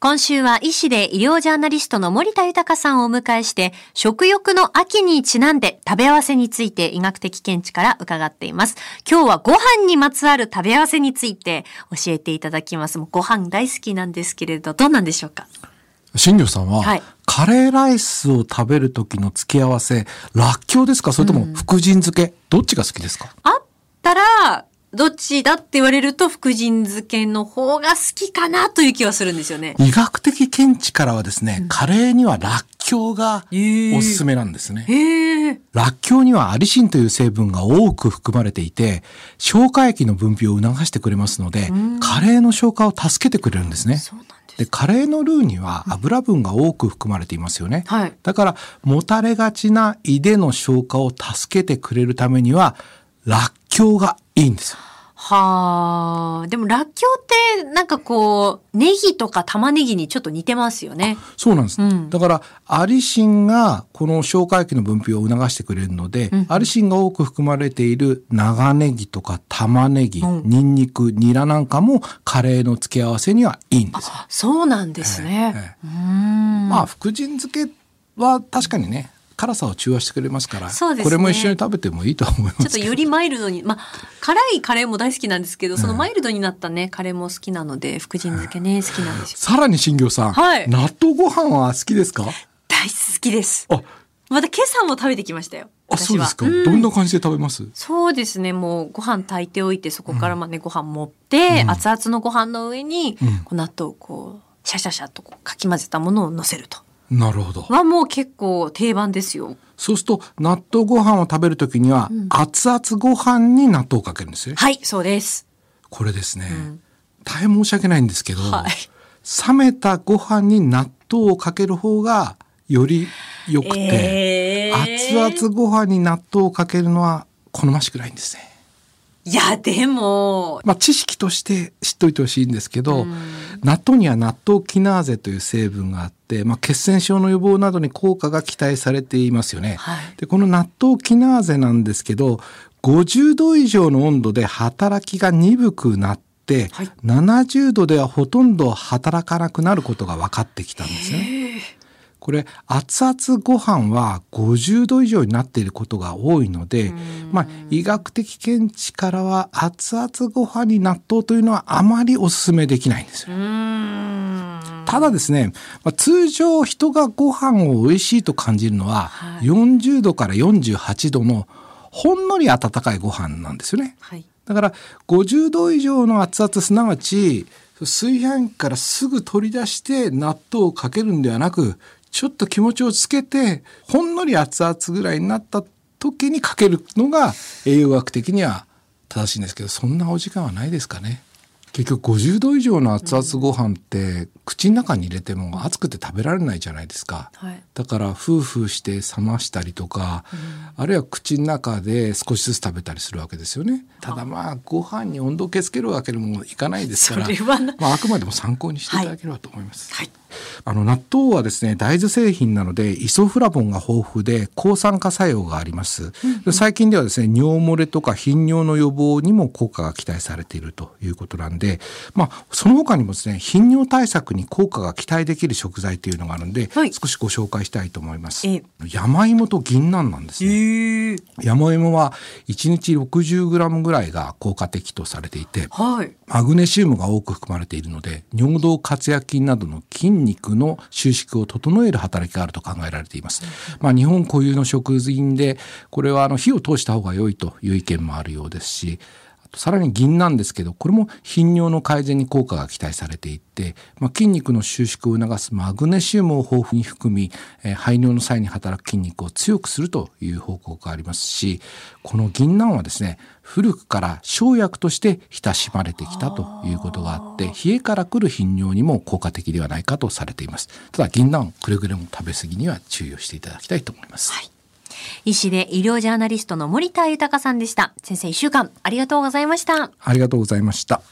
今週は医師で医療ジャーナリストの森田豊さんをお迎えして、食欲の秋にちなんで食べ合わせについて医学的見地から伺っています。今日はご飯にまつわる食べ合わせについて教えていただきます。もうご飯大好きなんですけれど、どうなんでしょうか？新庄さんは、はい。カレーライスを食べる時の付け合わせ、らっきょうですか？それとも福神漬け、どっちが好きですか？あったら、どっちだって言われると福神漬けの方が好きかなという気はするんですよね。医学的見地からはですね、カレーにはらっきょうがおすすめなんですね。へえ。らっきょうにはアリシンという成分が多く含まれていて、消化液の分泌を促してくれますので、カレーの消化を助けてくれるんですね。そうなんです。で、カレーのルーには油分が多く含まれていますよね。はいだから、もたれがちな胃での消化を助けてくれるためには、らっきょうがいいんですよ。はあ。でも、らっきょうって、なんかこう、ネギとか玉ねぎにちょっと似てますよね。そうなんです。うんだから、アリシンがこの消化液の分泌を促してくれるので、アリシンが多く含まれている長ネギとか玉ねぎ、うんニンニク、ニラなんかもカレーの付け合わせにはいいんですよ。そうなんですね。ええうーん。まあ、福神漬けは確かにね、辛さを中和してくれますから、ねこれも一緒に食べてもいいと思います。ちょっとよりマイルドに、まあ、辛いカレーも大好きなんですけど、そのマイルドになったね、カレーも好きなので、福神漬けね、好きなんですよ。さらに新業さん、はい納豆ご飯は好きですか？大好きです。あ、また今朝も食べてきましたよ。あ、そうですか。私はどんな感じで食べます？そうですね。もうご飯炊いておいて、そこからまあね、ご飯持って、うん熱々のご飯の上に、うんこう納豆をこう、シャシャシャとこうかき混ぜたものを乗せると。なるほど。はもう結構定番ですよ。そうすると、納豆ご飯を食べるときには、うん熱々ご飯に納豆をかけるんですよ。はい、そうです。これですね、ん大変申し訳ないんですけど、はい冷めたご飯に納豆をかける方がより良くて、えー熱々ご飯に納豆をかけるのは好ましくないんですね。いや、でも、まあ、知識として知っといてほしいんですけど、うん納豆には納豆キナーゼという成分があって、まあ、血栓症の予防などに効果が期待されていますよね。はいでこの納豆キナーゼなんですけど50度以上の温度で働きが鈍くなって、はい70度ではほとんど働かなくなることが分かってきたんですね。これ熱々ご飯は50度以上になっていることが多いので、まあ、医学的見地からは熱々ご飯に納豆というのはあまりお勧めできないんですよ。ただですね、まあ、通常人がご飯を美味しいと感じるのは、はい40度から48度のほんのり温かいご飯なんですよね。はい。だから50度以上の熱々すなわち炊飯器からすぐ取り出して納豆をかけるんではなくちょっと気持ちをつけてほんのり熱々ぐらいになった時にかけるのが栄養学的には正しいんですけどそんなお時間はないですかね。結局50度以上の熱々ご飯って口の中に入れても熱くて食べられないじゃないですか。はい。だからフーフーして冷ましたりとか、あるいは口の中で少しずつ食べたりするわけですよね。ただまあご飯に温度計つけるわけにもいかないですからまあ、あくまでも参考にしていただければと思います。はい。あの納豆はですね大豆製品なのでイソフラボンが豊富で抗酸化作用があります、最近ではですね尿漏れとか頻尿の予防にも効果が期待されているということなんでまあその他にもですね頻尿対策に効果が期待できる食材というのがあるんで、はい。少しご紹介したいと思います。え山芋と銀杏なんですね。えー。山芋は1日 60g ぐらいが効果的とされていてはい。マグネシウムが多く含まれているので尿道括約筋などの筋肉の収縮を整える働きがあると考えられています。まあ、日本固有の食品でこれはあの火を通した方が良いという意見もあるようですしさらに銀なんですけどこれも頻尿の改善に効果が期待されていて、まあ、筋肉の収縮を促すマグネシウムを豊富に含み、えー排尿の際に働く筋肉を強くするという報告がありますしこの銀杏はですね古くから生薬として親しまれてきたということがあって冷えから来る頻尿にも効果的ではないかとされています。ただ銀杏くれぐれも食べ過ぎには注意をしていただきたいと思います、はい。医師で医療ジャーナリストの森田豊さんでした。先生、一週間ありがとうございました。ありがとうございました